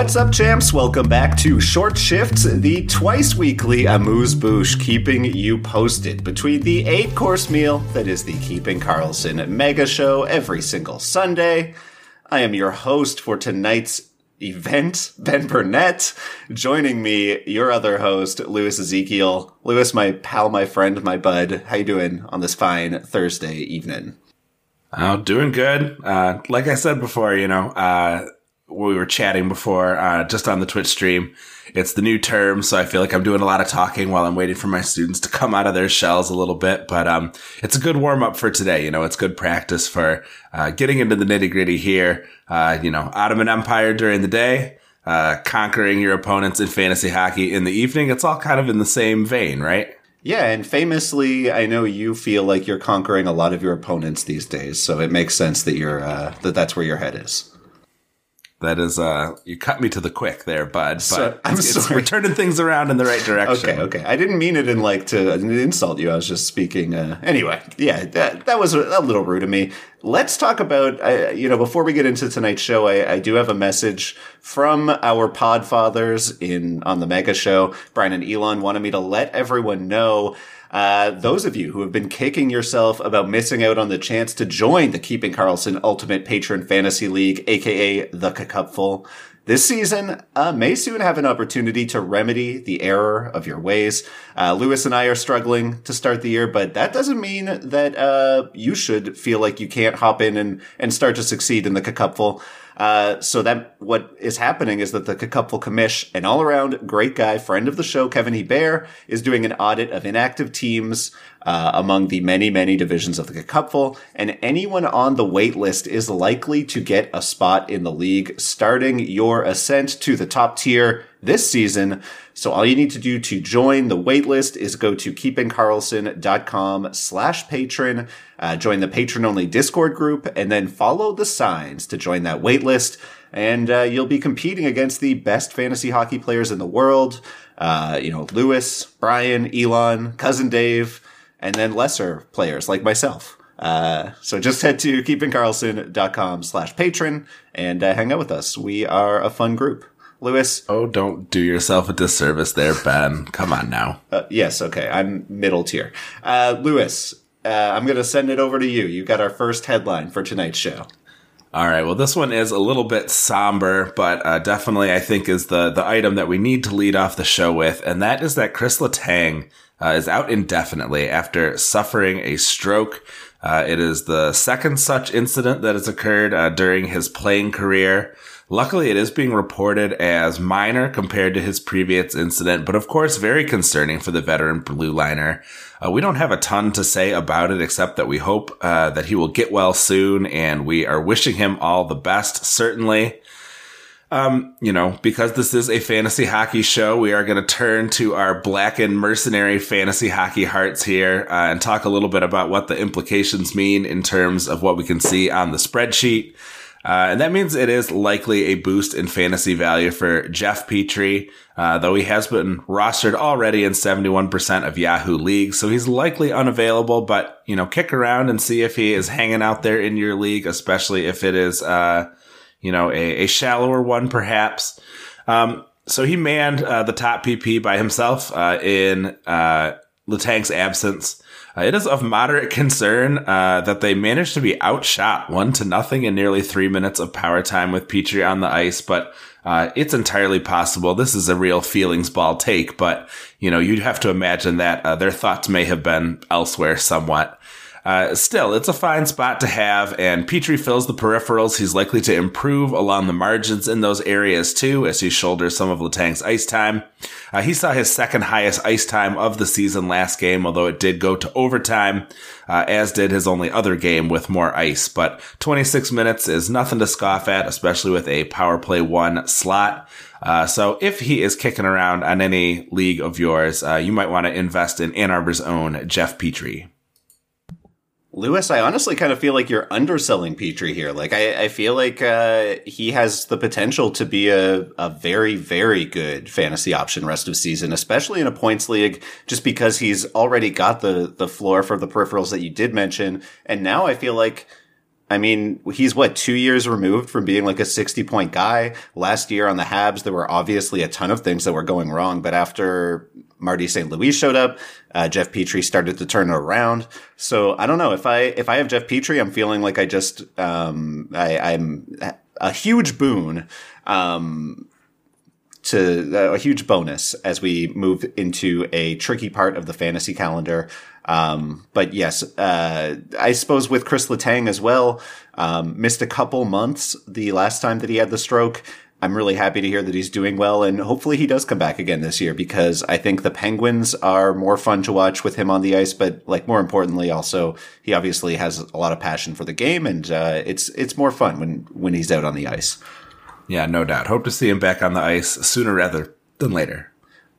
What's up, champs? Welcome back to Short Shifts, the twice weekly amuse bouche keeping you posted between the eight course meal that is the Keeping Karlsson mega show every single Sunday. I am your host for tonight's event, Ben Burnett. Joining me, your other host, Louis Ezekiel. Louis, my pal, my friend, my bud. How you doing on this fine Thursday evening? Oh, doing good. Uh, like I said before, you know, uh, we were chatting before, uh, just on the Twitch stream. It's the new term, so I feel like I'm doing a lot of talking while I'm waiting for my students to come out of their shells a little bit. But um, it's a good warm up for today. You know, it's good practice for uh, getting into the nitty gritty here. Uh, you know, Ottoman Empire during the day, uh, conquering your opponents in fantasy hockey in the evening. It's all kind of in the same vein, right? Yeah, and famously, I know you feel like you're conquering a lot of your opponents these days, so it makes sense that you're uh, that that's where your head is. That is, uh, you cut me to the quick there, bud. But So- I'm it's, it's we're turning things around in the right direction. Okay, okay. I didn't mean it in like to insult you. I was just speaking. Uh, anyway, yeah, that that was a, little rude of me. Let's talk about. Uh, you know, before we get into tonight's show, I, I do have a message from our pod fathers in on the Mega Show. Brian and Elon wanted me to let everyone know. Uh, those of you who have been kicking yourself about missing out on the chance to join the Keeping Karlsson Ultimate Patron Fantasy League, aka the Cupful, this season uh, may soon have an opportunity to remedy the error of your ways. Uh, Lewis and I are struggling to start the year, but that doesn't mean that uh, you should feel like you can't hop in and, and start to succeed in the Cupful. Uh, so that what is happening is that the Cupful commish, an all-around great guy, friend of the show, Kevin Hebert, is doing an audit of inactive teams uh, among the many, many divisions of the Cupful, and anyone on the wait list is likely to get a spot in the league, starting your ascent to the top tier this season. So all you need to do to join the waitlist is go to keepingkarlsson.com slash patron, uh, join the patron only Discord group, and then follow the signs to join that waitlist. And uh, you'll be competing against the best fantasy hockey players in the world. Uh, you know, Lewis, Brian, Elon, Cousin Dave, and then lesser players like myself. Uh, so just head to keepingkarlsson.com slash patron and uh, hang out with us. We are a fun group. Lewis, Oh, don't do yourself a disservice there, Ben. Come on now. uh, yes, okay, I'm middle tier. Uh, Lewis, uh, I'm going to send it over to you. You got our first headline for tonight's show. All right. Well, this one is a little bit somber, but uh, definitely I think is the the item that we need to lead off the show with, and that is that Chris Letang uh, is out indefinitely after suffering a stroke. Uh, it is the second such incident that has occurred uh, during his playing career. Luckily, it is being reported as minor compared to his previous incident, but of course, very concerning for the veteran blue liner. Uh, we don't have a ton to say about it except that we hope uh, that he will get well soon, and we are wishing him all the best, certainly. Um, you know, because this is a fantasy hockey show, we are going to turn to our black and mercenary fantasy hockey hearts here uh, and talk a little bit about what the implications mean in terms of what we can see on the spreadsheet. Uh, and that means it is likely a boost in fantasy value for Jeff Petry, uh, though he has been rostered already in 71% of Yahoo leagues. So he's likely unavailable, but, you know, kick around and see if he is hanging out there in your league, especially if it is, uh, you know, a, a shallower one, perhaps. Um, so he manned uh, the top PP by himself uh, in uh, Letang's absence. Uh, it is of moderate concern uh, that they managed to be outshot one to nothing in nearly three minutes of power time with Petry on the ice, but uh, it's entirely possible. This is a real feelings ball take, but you know you'd have to imagine that uh, their thoughts may have been elsewhere somewhat. Uh, still, it's a fine spot to have, and Petry fills the peripherals. He's likely to improve along the margins in those areas too, as he shoulders some of Letang's ice time. Uh, he saw his second highest ice time of the season last game, although it did go to overtime, uh, as did his only other game with more ice. But 26 minutes is nothing to scoff at, especially with a power play one slot. Uh, so if he is kicking around on any league of yours, uh, you might want to invest in Ann Arbor's own Jeff Petry. Lewis, I honestly kind of feel like you're underselling Petry here. Like, I, I feel like uh, he has the potential to be a, a very, very good fantasy option rest of season, especially in a points league, just because he's already got the, the floor for the peripherals that you did mention. And now I feel like I mean, he's what, two years removed from being like a 60 point guy. Last year on the Habs, there were obviously a ton of things that were going wrong, but after Marty St. Louis showed up, uh, Jeff Petry started to turn around. So I don't know if I, if I have Jeff Petry, I'm feeling like I just, um, I, I'm a huge boon, um, to uh, a huge bonus as we move into a tricky part of the fantasy calendar. Um, but yes, uh, I suppose with Chris Letang as well, um, missed a couple months the last time that he had the stroke. I'm really happy to hear that he's doing well and hopefully he does come back again this year because I think the Penguins are more fun to watch with him on the ice, but like more importantly, also he obviously has a lot of passion for the game and, uh, it's, it's more fun when, when he's out on the ice. Yeah, no doubt. Hope to see him back on the ice sooner rather than later.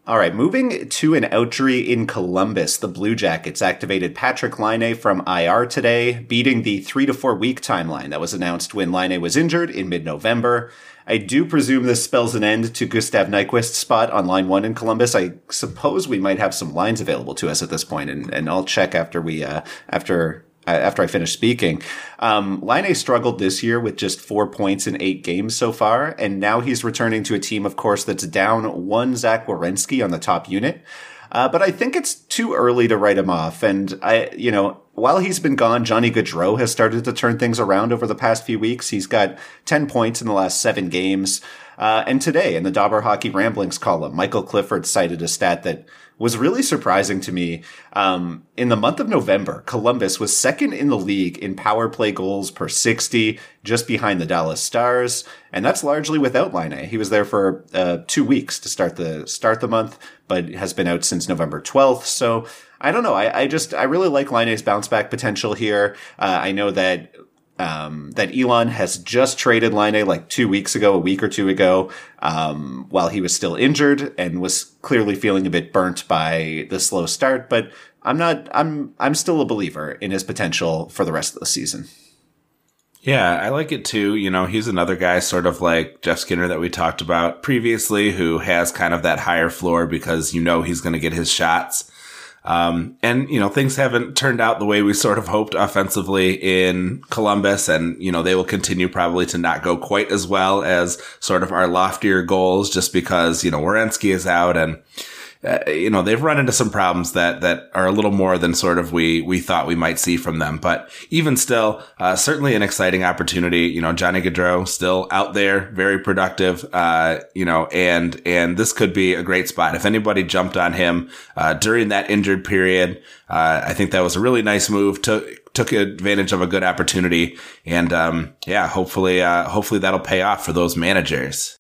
All right, moving to an outjury in Columbus, the Blue Jackets activated Patrik Laine from IR today, beating the three to four week timeline that was announced when Laine was injured in mid November. I do presume this spells an end to Gustav Nyquist's spot on line one in Columbus. I suppose we might have some lines available to us at this point, and, and I'll check after we uh, after after I finish speaking. Um, A struggled this year with just four points in eight games so far, and now he's returning to a team, of course, that's down one Zach Werenski on the top unit. Uh, but I think it's too early to write him off. And I, you know, while he's been gone, Johnny Gaudreau has started to turn things around over the past few weeks. He's got 10 points in the last seven games. Uh, and today in the Dobber Hockey Ramblings column, Michael Clifford cited a stat that was really surprising to me. Um, in the month of November, Columbus was second in the league in power play goals per 60, just behind the Dallas Stars. And that's largely without Laine. He was there for uh, two weeks to start the, start the month, but has been out since November 12th. So I don't know. I, I just, I really like Laine's bounce back potential here. Uh, I know that um, that Elon has just traded Laine like two weeks ago, a week or two ago, um, while he was still injured and was clearly feeling a bit burnt by the slow start. But I'm not. I'm. I'm still a believer in his potential for the rest of the season. Yeah, I like it too. You know, he's another guy sort of like Jeff Skinner that we talked about previously who has kind of that higher floor because you know he's going to get his shots. Um, and, you know, things haven't turned out the way we sort of hoped offensively in Columbus. And, you know, they will continue probably to not go quite as well as sort of our loftier goals just because, you know, Werenski is out and, uh, you know, they've run into some problems that, that are a little more than sort of we, we thought we might see from them. But even still, uh, certainly an exciting opportunity. You know, Johnny Gaudreau still out there, very productive, uh, you know, and, and this could be a great spot. If anybody jumped on him, uh, during that injured period, uh, I think that was a really nice move to, took advantage of a good opportunity. And, um, yeah, hopefully, uh, hopefully that'll pay off for those managers.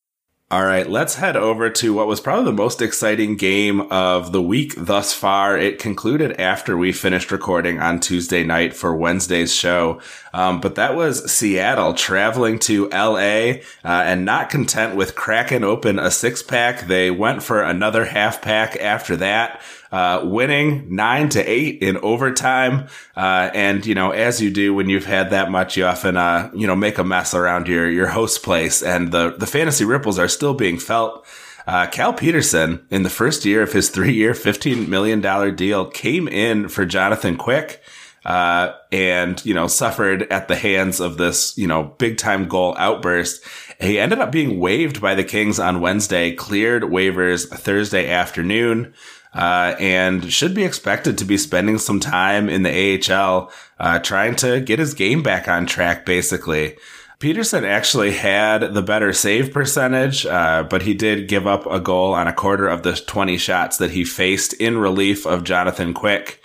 All right, let's head over to what was probably the most exciting game of the week thus far. It concluded after we finished recording on Tuesday night for Wednesday's show. Um, but that was Seattle traveling to LA uh, and not content with cracking open a six pack. They went for another half pack after that uh, winning nine to eight in overtime. Uh, and, you know, as you do when you've had that much, you often, uh, you know, make a mess around your, your host place and the, the fantasy ripples are still being felt. Uh, Cal Petersen, in the first year of his three year, $15 million deal, came in for Jonathan Quick. Uh, and, you know, suffered at the hands of this, you know, big time goal outburst. He ended up being waived by the Kings on Wednesday, cleared waivers Thursday afternoon uh, and should be expected to be spending some time in the AHL, uh, trying to get his game back on track, basically. Petersen actually had the better save percentage, uh, but he did give up a goal on a quarter of the 20 shots that he faced in relief of Jonathan Quick.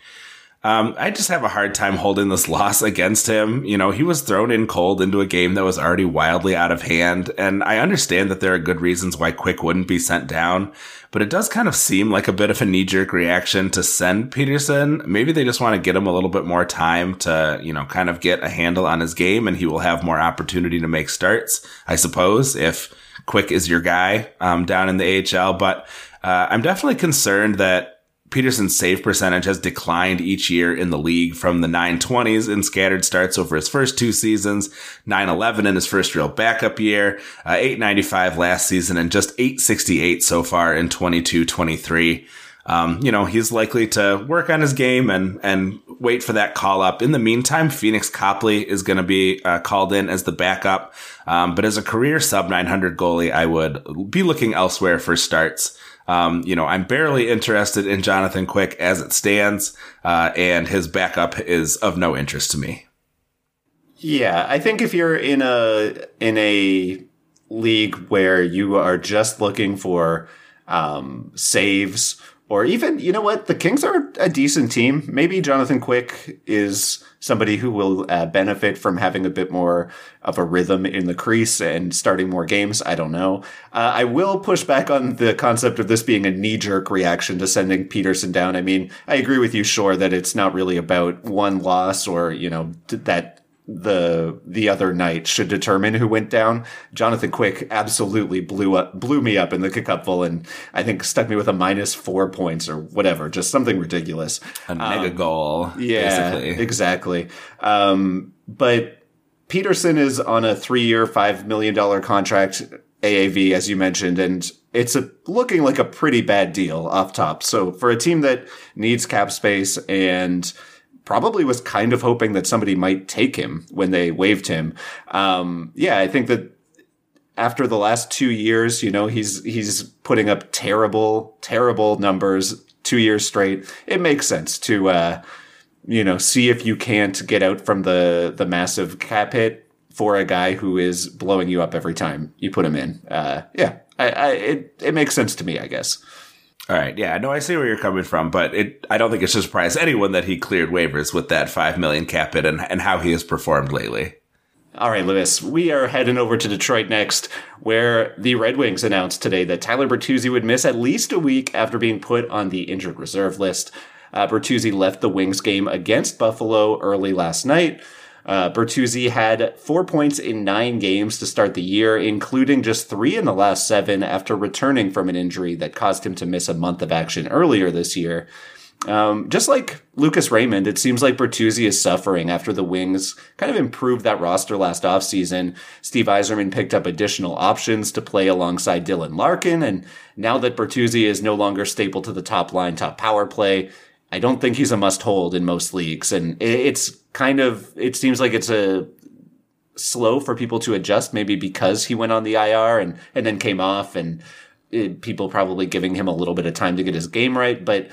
Um, I just have a hard time holding this loss against him. You know, he was thrown in cold into a game that was already wildly out of hand, and I understand that there are good reasons why Quick wouldn't be sent down, but it does kind of seem like a bit of a knee jerk reaction to send Petersen. Maybe they just want to get him a little bit more time to, you know, kind of get a handle on his game, and he will have more opportunity to make starts, I suppose, if Quick is your guy um, down in the AHL. But uh, I'm definitely concerned that Petersen's save percentage has declined each year in the league from the 920s in scattered starts over his first two seasons, 911 in his first real backup year, uh, 895 last season, and just 868 so far in 22 23. um, you know, he's likely to work on his game and, and wait for that call up. In the meantime, Pheonix Copley is going to be uh, called in as the backup. Um, but as a career sub 900 goalie, I would be looking elsewhere for starts. Um, you know, I'm barely interested in Jonathan Quick as it stands, uh, and his backup is of no interest to me. Yeah, I think if you're in a in a league where you are just looking for um, saves or even you know what the Kings are a decent team. Maybe Jonathan Quick is somebody who will uh, benefit from having a bit more of a rhythm in the crease and starting more games. I don't know. Uh, I will push back on the concept of this being a knee jerk reaction to sending Petersen down. I mean, I agree with you, sure, that it's not really about one loss or you know that the the other night should determine who went down. Jonathan Quick absolutely blew up blew me up in the kickupful and I think stuck me with a minus four points or whatever, just something ridiculous. A mega um, goal. Yeah, basically. exactly. Um, but Petersen is on a three year, five million dollar contract AAV, as you mentioned, and it's a, looking like a pretty bad deal off top. So for a team that needs cap space and probably was kind of hoping that somebody might take him when they waived him. Um, yeah, I think that after the last two years, you know, he's he's putting up terrible, terrible numbers two years straight. It makes sense to uh, you know see if you can't get out from the the massive cap hit for a guy who is blowing you up every time you put him in. Uh, yeah, I, I, it it makes sense to me, I guess. All right, yeah, no, I see where you're coming from, but it I don't think it should surprise anyone that he cleared waivers with that five million cap hit and, and how he has performed lately. All right, Lewis, we are heading over to Detroit next, where the Red Wings announced today that Tyler Bertuzzi would miss at least a week after being put on the injured reserve list. Uh, Bertuzzi left the Wings game against Buffalo early last night uh, Bertuzzi had four points in nine games to start the year, including just three in the last seven after returning from an injury that caused him to miss a month of action earlier this year. Um, just like Lucas Raymond, it seems like Bertuzzi is suffering after the Wings kind of improved that roster last offseason. Steve Yzerman picked up additional options to play alongside Dylan Larkin, and now that Bertuzzi is no longer staple to the top line, top power play, I don't think he's a must hold in most leagues. And it's kind of, it seems like it's a slow for people to adjust, maybe because he went on the IR and, and then came off and it, people probably giving him a little bit of time to get his game right. But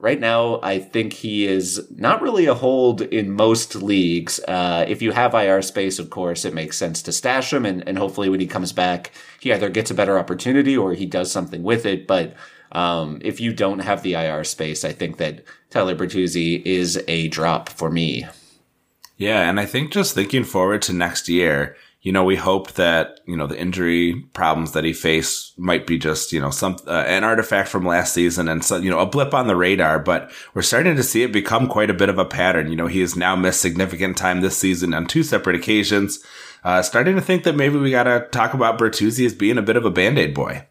right now, I think he is not really a hold in most leagues. Uh, if you have IR space, of course, it makes sense to stash him. And, and hopefully when he comes back, he either gets a better opportunity or he does something with it. But um, if you don't have the IR space, I think that Tyler Bertuzzi is a drop for me. Yeah, and I think just thinking forward to next year, you know, we hope that you know the injury problems that he faced might be just you know some uh, an artifact from last season and so you know a blip on the radar. But we're starting to see it become quite a bit of a pattern. You know, he has now missed significant time this season on two separate occasions. Uh, starting to think that maybe we got to talk about Bertuzzi as being a bit of a band aid boy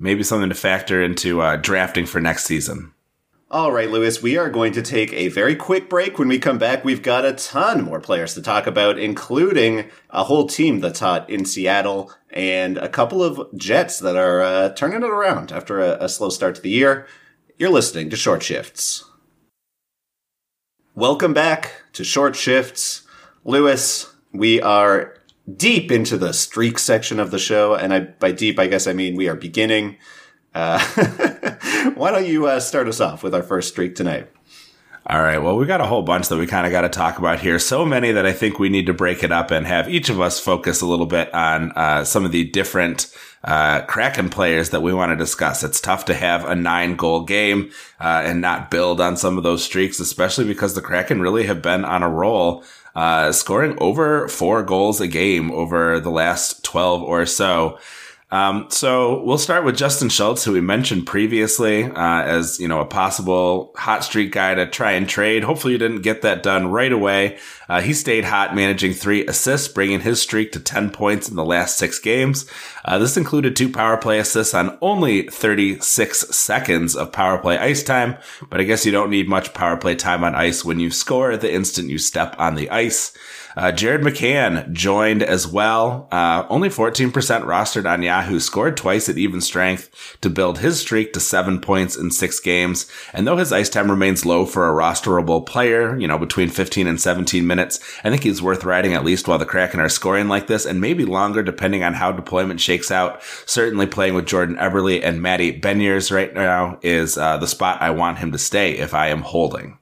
maybe something to factor into uh, drafting for next season. All right, Lewis, we are going to take a very quick break. When we come back, we've got a ton more players to talk about, including a whole team that's hot in Seattle and a couple of Jets that are uh, turning it around after a, a slow start to the year. You're listening to Short Shifts. Welcome back to Short Shifts. Lewis, we are deep into the streak section of the show, and I by deep I guess I mean we are beginning. Uh, why don't you uh, start us off with our first streak tonight? All right. Well, we got a whole bunch that we kind of got to talk about here. So many that I think we need to break it up and have each of us focus a little bit on uh, some of the different uh, Kraken players that we want to discuss. It's tough to have a nine goal game uh, and not build on some of those streaks, especially because the Kraken really have been on a roll uh, scoring over four goals a game over the last 12 or so. Um, so we'll start with Justin Schultz, who we mentioned previously uh, as you know a possible hot streak guy to try and trade. Hopefully, you didn't get that done right away. Uh, he stayed hot, managing three assists, bringing his streak to ten points in the last six games. Uh, this included two power play assists on only 36 seconds of power play ice time. But I guess you don't need much power play time on ice when you score the instant you step on the ice. Uh, Jared McCann joined as well. Uh, only 14% rostered on Yahoo, scored twice at even strength to build his streak to seven points in six games. And though his ice time remains low for a rosterable player, you know, between 15 and 17 minutes, I think he's worth riding at least while the Kraken are scoring like this and maybe longer depending on how deployment shakes out. Certainly playing with Jordan Eberle and Matty Beniers right now is uh, the spot I want him to stay if I am holding.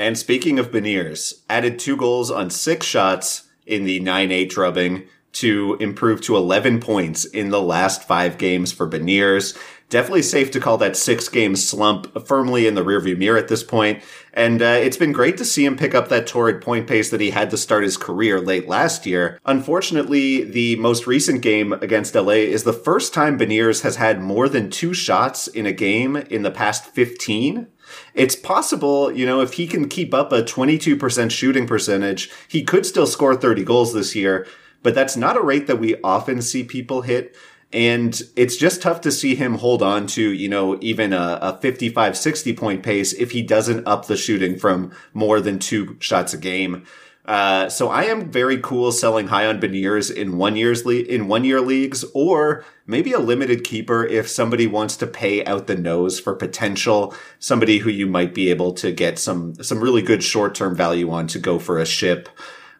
And speaking of Beniers, added two goals on six shots in the 9-8 drubbing to improve to 11 points in the last five games for Beniers. Definitely safe to call that six game slump firmly in the rearview mirror at this point. And uh, it's been great to see him pick up that torrid point pace that he had to start his career late last year. Unfortunately, the most recent game against LA is the first time Beniers has had more than two shots in a game in the past 15 it's possible, you know, if he can keep up a 22% shooting percentage, he could still score 30 goals this year, but that's not a rate that we often see people hit. And it's just tough to see him hold on to, you know, even a, a 55, 60 point pace if he doesn't up the shooting from more than two shots a game. Uh, so I am very cool selling high on Beniers in one year's le- in one year leagues, or maybe a limited keeper if somebody wants to pay out the nose for potential somebody who you might be able to get some some really good short term value on to go for a ship.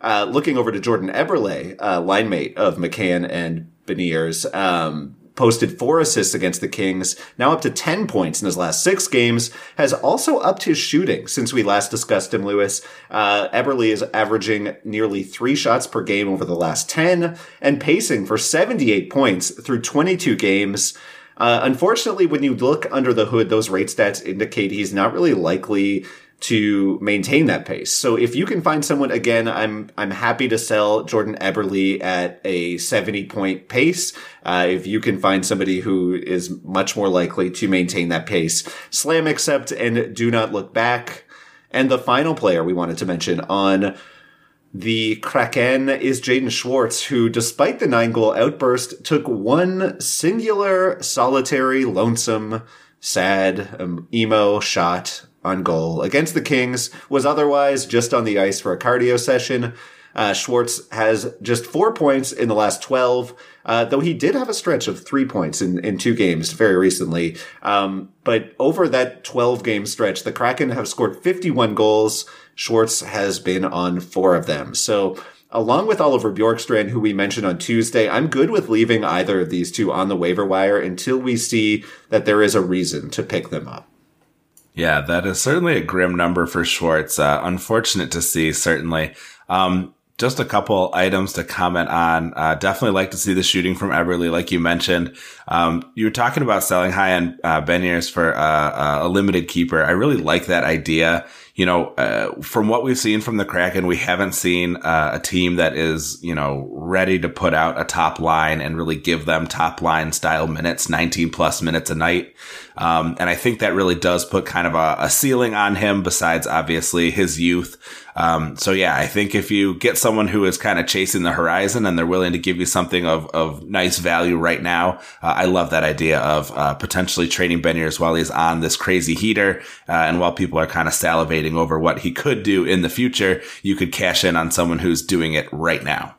Uh, looking over to Jordan Eberle, uh, line mate of McCann and Beniers, um, posted four assists against the Kings, now up to 10 points in his last six games, has also upped his shooting since we last discussed him, Lewis. Uh, Eberle is averaging nearly three shots per game over the last 10 and pacing for 78 points through 22 games. Uh, unfortunately, when you look under the hood, those rate stats indicate he's not really likely to maintain that pace. So if you can find someone again, I'm I'm happy to sell Jordan Eberle at a 70 point pace. Uh, if you can find somebody who is much more likely to maintain that pace, slam accept and do not look back. And the final player we wanted to mention on the Kraken is Jaden Schwartz, who, despite the nine goal outburst, took one singular, solitary, lonesome, sad, um, emo shot on goal against the Kings, was otherwise just on the ice for a cardio session. Uh, Schwartz has just four points in the last 12, uh, though he did have a stretch of three points in, in two games very recently. Um, but over that 12 game stretch, the Kraken have scored 51 goals. Schwartz has been on four of them. So, along with Oliver Bjorkstrand, who we mentioned on Tuesday, I'm good with leaving either of these two on the waiver wire until we see that there is a reason to pick them up. Yeah, that is certainly a grim number for Schwartz. Uh, unfortunate to see, certainly. Um, just a couple items to comment on. Uh, definitely like to see the shooting from Eberle, like you mentioned. Um, you were talking about selling high end uh, Beniers for uh, uh, a limited keeper. I really like that idea you know, uh, from what we've seen from the Kraken, we haven't seen uh, a team that is, you know, ready to put out a top line and really give them top line style minutes, 19 plus minutes a night. Um, and I think that really does put kind of a, a ceiling on him besides obviously his youth. Um, so yeah, I think if you get someone who is kind of chasing the horizon and they're willing to give you something of, of nice value right now, uh, I love that idea of uh, potentially trading Beniers while he's on this crazy heater. Uh, and while people are kind of salivating over what he could do in the future, you could cash in on someone who's doing it right now.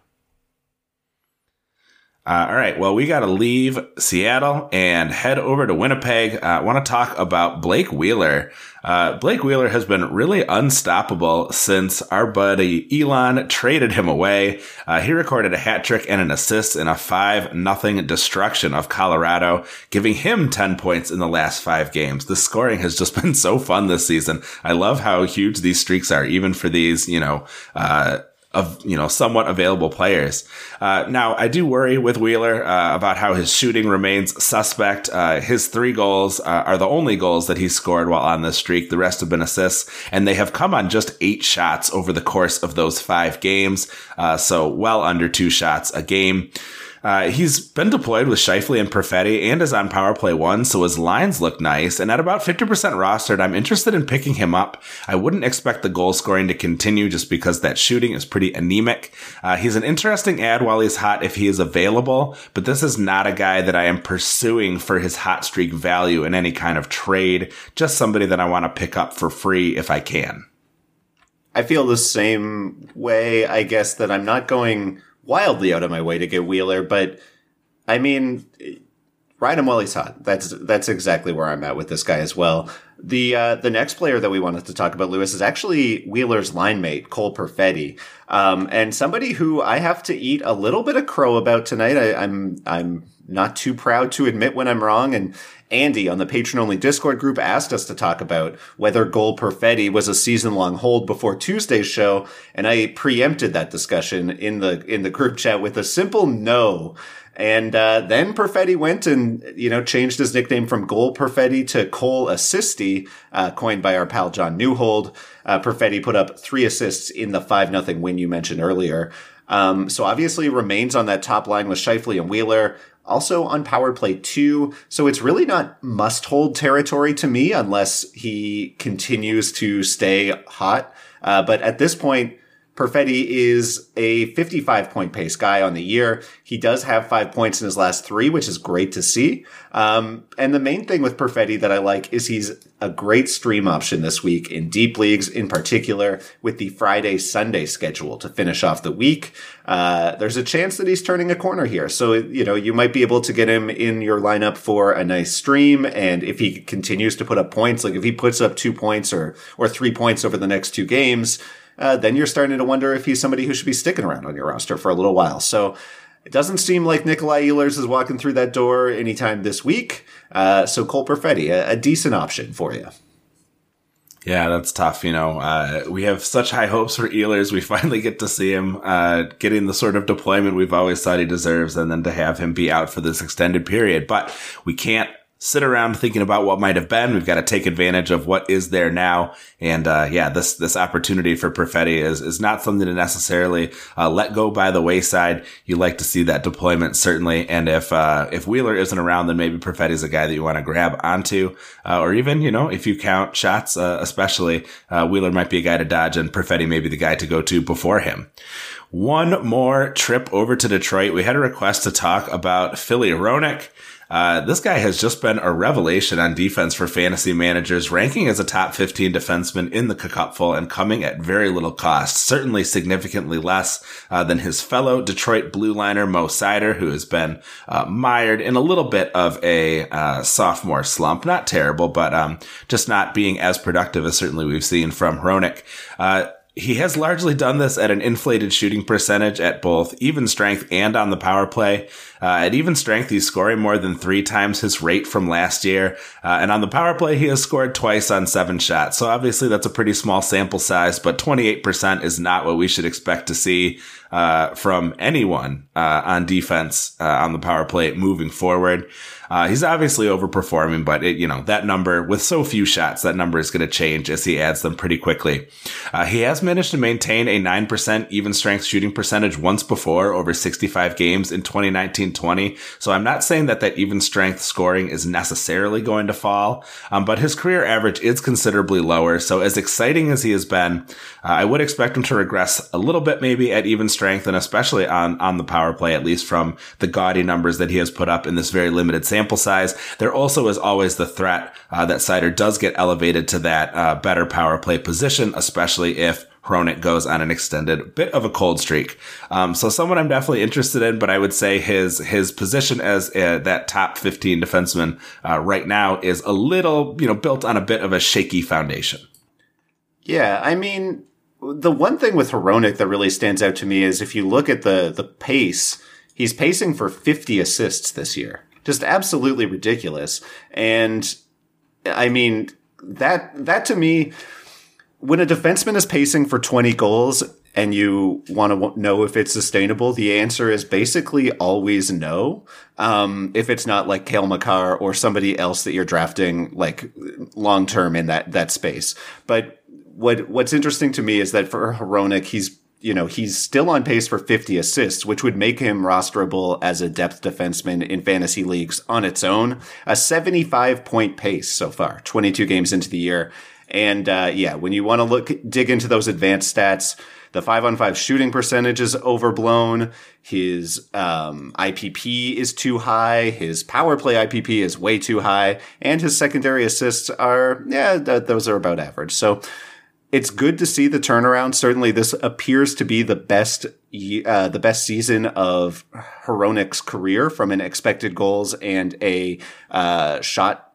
Uh, all right. Well, we got to leave Seattle and head over to Winnipeg. Uh, I want to talk about Blake Wheeler. Uh, Blake Wheeler has been really unstoppable since our buddy Elon traded him away. Uh, he recorded a hat trick and an assist in a five nothing destruction of Colorado, giving him 10 points in the last five games. The scoring has just been so fun this season. I love how huge these streaks are, even for these, you know, uh, of you know somewhat available players. Uh, now I do worry with Wheeler uh, about how his shooting remains suspect. Uh, his three goals uh, are the only goals that he scored while on this streak. The rest have been assists, and they have come on just eight shots over the course of those five games. Uh, so well under two shots a game. Uh, he's been deployed with Scheifele and Perfetti and is on power play one, so his lines look nice. And at about 50% rostered, I'm interested in picking him up. I wouldn't expect the goal scoring to continue just because that shooting is pretty anemic. Uh, he's an interesting ad while he's hot if he is available, but this is not a guy that I am pursuing for his hot streak value in any kind of trade. Just somebody that I want to pick up for free if I can. I feel the same way, I guess, that I'm not going wildly out of my way to get Wheeler, but I mean, ride him while he's hot. That's that's exactly where I'm at with this guy as well. The uh, the next player that we wanted to talk about, Lewis, is actually Wheeler's line mate, Cole Perfetti, um, and somebody who I have to eat a little bit of crow about tonight. I, I'm I'm not too proud to admit when I'm wrong, and Andy on the patron only Discord group asked us to talk about whether Cole Perfetti was a season long hold before Tuesday's show, and I preempted that discussion in the in the group chat with a simple no. And uh, then Perfetti went and you know changed his nickname from Goal Perfetti to Cole Assisti, uh, coined by our pal John Newhold. Uh, Perfetti put up three assists in the five nothing win you mentioned earlier. Um, so obviously remains on that top line with Scheifele and Wheeler. Also on power play two, so it's really not must hold territory to me unless he continues to stay hot. Uh, but at this point, Perfetti is a 55 point pace guy on the year. He does have five points in his last three, which is great to see. Um, and the main thing with Perfetti that I like is he's a great stream option this week in deep leagues, in particular with the Friday Sunday schedule to finish off the week. Uh, there's a chance that he's turning a corner here. So, you know, you might be able to get him in your lineup for a nice stream. And if he continues to put up points, like if he puts up two points or, or three points over the next two games, uh, then you're starting to wonder if he's somebody who should be sticking around on your roster for a little while. So it doesn't seem like Nikolai Ehlers is walking through that door anytime this week. Uh, so Cole Perfetti, a, a, decent option for you. Yeah, that's tough. You know, uh, we have such high hopes for Ehlers. We finally get to see him uh, getting the sort of deployment we've always thought he deserves, and then to have him be out for this extended period. But we can't sit around thinking about what might have been. We've got to take advantage of what is there now. And, uh, yeah, this, this opportunity for Perfetti is, is not something to necessarily, uh, let go by the wayside. You like to see that deployment, certainly. And if, uh, if Wheeler isn't around, then maybe Perfetti's a guy that you want to grab onto, uh, or even, you know, if you count shots, uh, especially, uh, Wheeler might be a guy to dodge and Perfetti may be the guy to go to before him. One more trip over to Detroit. We had a request to talk about Philly Hronek. Uh, this guy has just been a revelation on defense for fantasy managers, ranking as a top 15 defenseman in the cupful and coming at very little cost, certainly significantly less uh, than his fellow Detroit blue liner Mo Seider, who has been uh, mired in a little bit of a uh, sophomore slump. Not terrible, but um, just not being as productive as certainly we've seen from Hronek uh, he has largely done this at an inflated shooting percentage at both even strength and on the power play. Uh, at even strength, he's scoring more than three times his rate from last year. Uh, and on the power play, he has scored twice on seven shots. So obviously that's a pretty small sample size, but 28% is not what we should expect to see uh, from anyone uh, on defense uh, on the power play moving forward. Uh, he's obviously overperforming, but it, you know, that number with so few shots, that number is going to change as he adds them pretty quickly. Uh, he has managed to maintain a 9% even strength shooting percentage once before over 65 games in 2019-20. So I'm not saying that that even strength scoring is necessarily going to fall, um, but his career average is considerably lower. So as exciting as he has been, uh, I would expect him to regress a little bit maybe at even strength and especially on, on the power play, at least from the gaudy numbers that he has put up in this very limited sample sample size. There also is always the threat uh, that Seider does get elevated to that uh, better power play position, especially if Hronek goes on an extended bit of a cold streak. Um, so someone I'm definitely interested in, but I would say his his position as uh, that top 15 defenseman uh, right now is a little, you know, built on a bit of a shaky foundation. Yeah, I mean, the one thing with Hronek that really stands out to me is if you look at the the pace, he's pacing for 50 assists this year just absolutely ridiculous. And I mean, that, that to me, when a defenseman is pacing for 20 goals and you want to know if it's sustainable, the answer is basically always no. Um, if it's not like Cale Makar or somebody else that you're drafting like long term in that, that space. But what, what's interesting to me is that for Hronek, he's you know, he's still on pace for 50 assists, which would make him rosterable as a depth defenseman in fantasy leagues on its own. A 75 point pace so far, 22 games into the year. And, uh, yeah, when you want to look, dig into those advanced stats, the five on five shooting percentage is overblown. His, um, IPP is too high. His power play IPP is way too high. And his secondary assists are, yeah, th- those are about average. So, it's good to see the turnaround. Certainly, this appears to be the best uh, the best season of Hronek's career from an expected goals and a uh, shot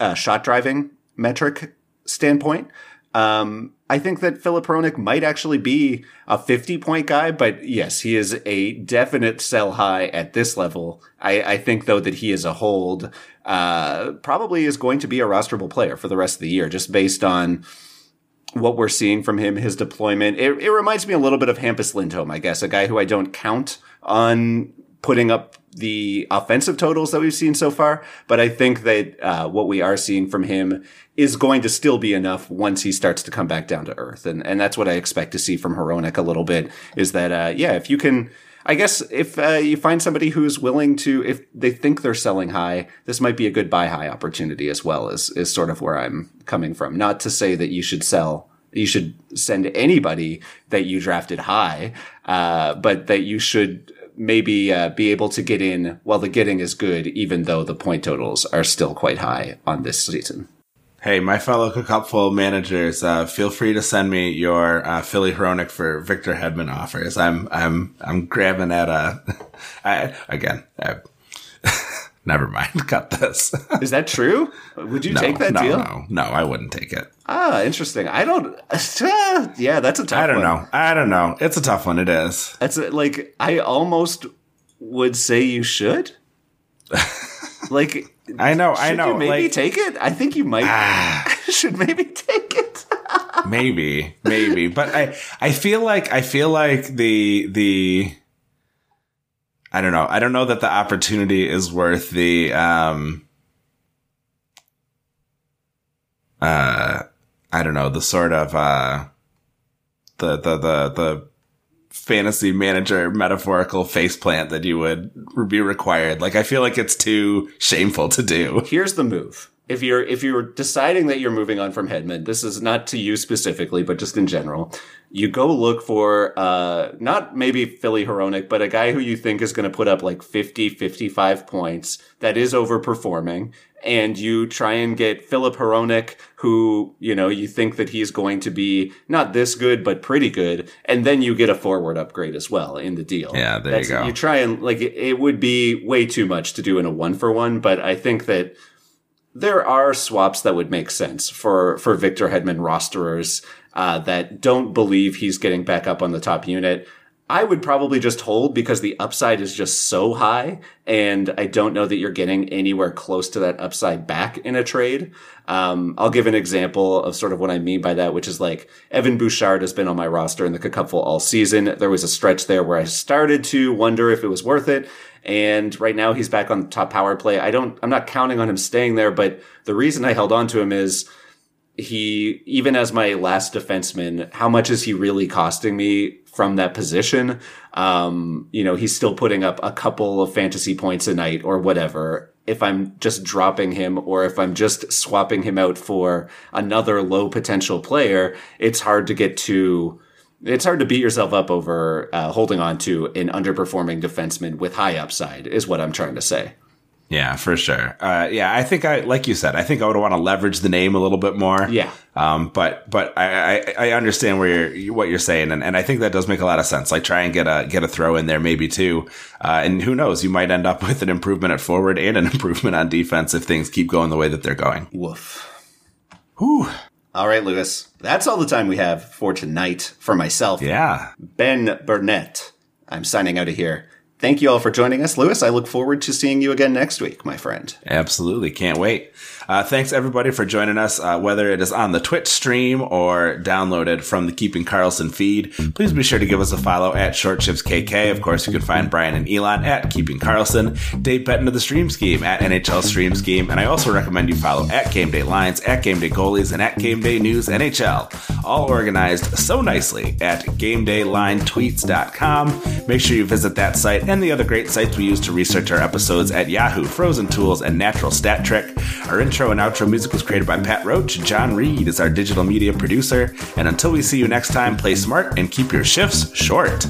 uh, shot driving metric standpoint. Um, I think that Filip Hronek might actually be a 50 point guy, but yes, he is a definite sell high at this level. I, I think though that he is a hold, uh, probably is going to be a rosterable player for the rest of the year, just based on what we're seeing from him, his deployment. It, it reminds me a little bit of Hampus Lindholm, I guess, a guy who I don't count on putting up the offensive totals that we've seen so far. But I think that uh, what we are seeing from him is going to still be enough once he starts to come back down to earth. And, and that's what I expect to see from Hronek a little bit is that, uh, yeah, if you can, I guess if uh, you find somebody who's willing to, if they think they're selling high, this might be a good buy high opportunity as well. Is is sort of where I'm coming from. Not to say that you should sell, you should send anybody that you drafted high, uh, but that you should maybe uh, be able to get in while the getting is good, even though the point totals are still quite high on this season. Hey, my fellow cupful managers, uh, feel free to send me your uh, Philly Hronek for Victor Hedman offers. I'm I'm I'm grabbing at a. I, again. I, never mind. Cut this. Is that true? Would you no, take that no, deal? No, no, I wouldn't take it. Ah, interesting. I don't. Uh, yeah, that's a tough. I don't one. know. I don't know. It's a tough one. It is. That's like I almost would say you should. like I know. I know. maybe like, take it. I think you might ah, should maybe take it. maybe, maybe, but I I feel like I feel like the the I don't know. I don't know that the opportunity is worth the um uh I don't know, the sort of uh the the the the fantasy manager metaphorical faceplant that you would be required. Like I feel like it's too shameful to do. Here's the move. If you're if you're deciding that you're moving on from Hedman, this is not to you specifically, but just in general, you go look for uh not maybe Philly Hronek, but a guy who you think is going to put up like 50, 55 points that is overperforming and you try and get Filip Hronek, who, you know, you think that he's going to be not this good, but pretty good. And then you get a forward upgrade as well in the deal. Yeah, there That's, you go. You try and, like, it, it would be way too much to do in a one for one, but I think that there are swaps that would make sense for, for Victor Hedman rosterers, uh, that don't believe he's getting back up on the top unit. I would probably just hold because the upside is just so high. And I don't know that you're getting anywhere close to that upside back in a trade. Um, I'll give an example of sort of what I mean by that, which is like Evan Bouchard has been on my roster in the Cupful all season. There was a stretch there where I started to wonder if it was worth it. And right now he's back on the top power play. I don't, I'm not counting on him staying there, but the reason I held on to him is he, even as my last defenseman, how much is he really costing me from that position. Um, you know, he's still putting up a couple of fantasy points a night or whatever. If I'm just dropping him or if I'm just swapping him out for another low potential player, it's hard to get to, it's hard to beat yourself up over uh, holding on to an underperforming defenseman with high upside is what I'm trying to say. Yeah, for sure. Uh, yeah, I think I, like you said, I think I would want to leverage the name a little bit more. Yeah. Um, but, but I, I, I understand where you're, what you're saying. And, and I think that does make a lot of sense. Like try and get a, get a throw in there maybe too. Uh, and who knows, you might end up with an improvement at forward and an improvement on defense if things keep going the way that they're going. Woof. Whew. All right, Lewis. That's all the time we have for tonight for myself. Yeah. Ben Burnett. I'm signing out of here. Thank you all for joining us, Lewis. I look forward to seeing you again next week, my friend. Absolutely. Can't wait. Uh, thanks everybody for joining us, uh, whether it is on the Twitch stream or downloaded from the Keeping Karlsson feed. Please be sure to give us a follow at Short Shifts KK. Of course, you can find Brian and Elon at Keeping Karlsson, Dave Betton of the Stream Scheme at NHL Stream Scheme, and I also recommend you follow at Game Day Lines, at Game Day Goalies, and at Game Day News NHL. All organized so nicely at GameDayLineTweets.com. Make sure you visit that site and the other great sites we use to research our episodes at Yahoo, Frozen Tools, and Natural Stat Trick. Our intro and outro music was created by Pat Roach. John Reed is our digital media producer. And until we see you next time, play smart and keep your shifts short.